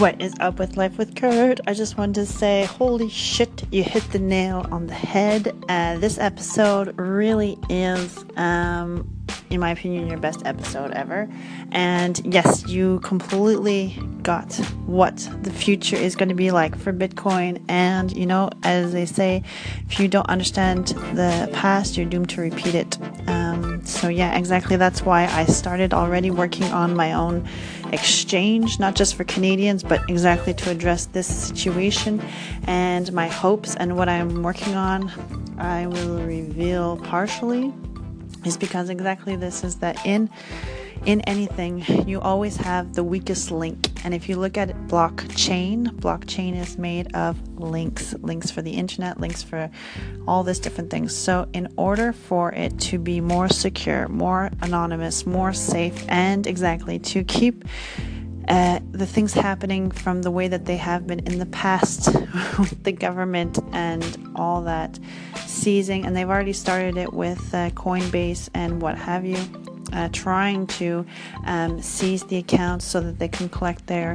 What is up with Life with Kurt? I just wanted to say, holy shit, you hit the nail on the head. Uh, this episode really is, um, in my opinion, your best episode ever. And yes, you completely got what the future is going to be like for Bitcoin. And, you know, as they say, if you don't understand the past, you're doomed to repeat it. Um, so, yeah, exactly. That's why I started already working on my own exchange, not just for Canadians, but exactly to address this situation and my hopes and what I'm working on. I will reveal partially is because exactly this is that in in anything you always have the weakest link and if you look at blockchain blockchain is made of links links for the internet links for all these different things so in order for it to be more secure more anonymous more safe and exactly to keep uh, the things happening from the way that they have been in the past with the government and all that seizing, and they've already started it with uh, Coinbase and what have you. Uh, trying to um, seize the accounts so that they can collect their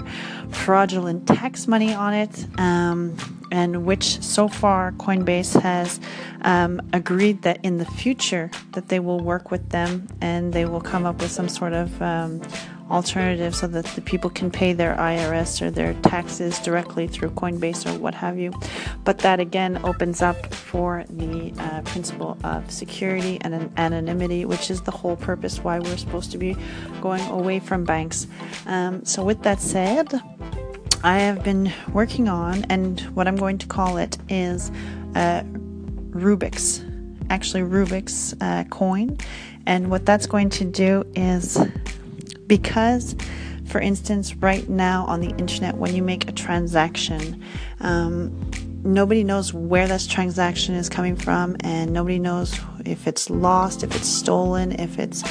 fraudulent tax money on it, um, and which so far Coinbase has um, agreed that in the future that they will work with them and they will come up with some sort of um, alternative so that the people can pay their IRS or their taxes directly through Coinbase or what have you. But that again opens up for the uh, principle of security and anonymity, which is the whole purpose why we're supposed to be going away from banks. Um, so, with that said, I have been working on, and what I'm going to call it is uh, Rubik's, actually Rubik's uh, coin. And what that's going to do is because for instance right now on the internet when you make a transaction um, nobody knows where this transaction is coming from and nobody knows if it's lost if it's stolen if it's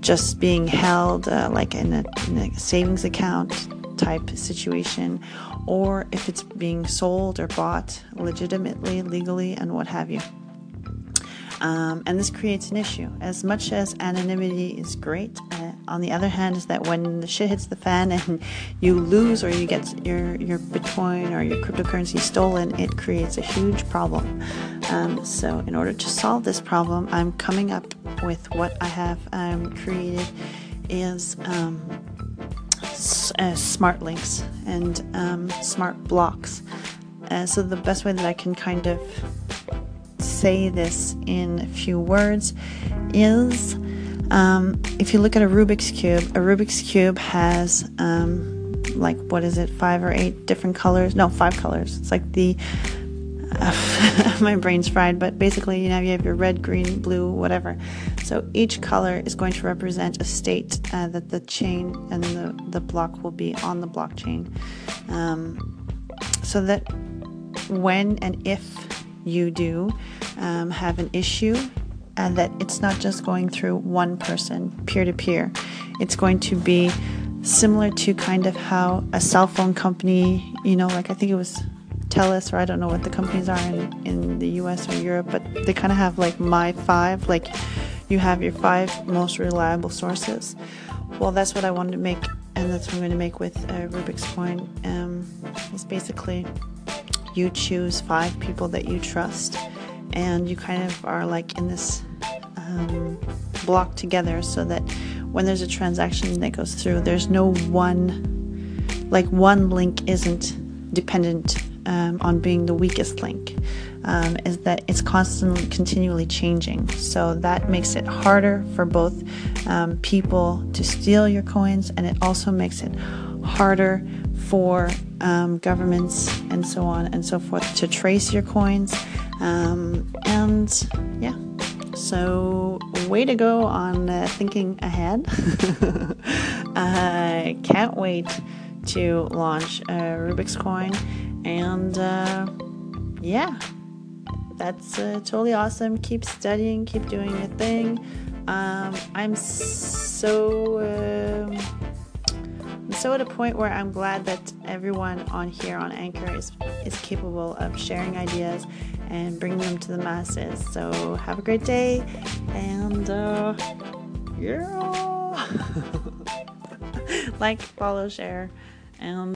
just being held uh, like in a, in a savings account type situation or if it's being sold or bought legitimately legally and what have you um, and this creates an issue. As much as anonymity is great, on the other hand, is that when the shit hits the fan and you lose or you get your, your Bitcoin or your cryptocurrency stolen, it creates a huge problem. Um, so, in order to solve this problem, I'm coming up with what I have um, created is um, s- uh, smart links and um, smart blocks. Uh, so, the best way that I can kind of say this in a few words is um, if you look at a Rubik's Cube, a Rubik's Cube has um, like what is it, five or eight different colors? No, five colors. It's like the my brain's fried, but basically, you know, you have your red, green, blue, whatever. So each color is going to represent a state uh, that the chain and the, the block will be on the blockchain. Um, so that when and if you do um, have an issue and that it's not just going through one person peer to peer. It's going to be similar to kind of how a cell phone company you know like i think it was telus or i don't know what the companies are in, in the us or europe but they kind of have like my five like you have your five most reliable sources. Well that's what i wanted to make and that's what i'm going to make with uh, rubik's coin um, it's basically you choose five people that you trust and you kind of are like in this um, block together so that when there's a transaction that goes through there's no one like one link isn't dependent um, on being the weakest link um, is that it's constantly continually changing so that makes it harder for both um, people to steal your coins and it also makes it harder for um, governments and so on and so forth to trace your coins. Um, and yeah, so way to go on uh, thinking ahead. I can't wait to launch a Rubik's Coin. And uh, yeah, that's uh, totally awesome. Keep studying, keep doing your thing. Um, I'm so. Um, so at a point where I'm glad that everyone on here on Anchor is is capable of sharing ideas and bringing them to the masses. So have a great day and uh, yeah, like, follow, share, and.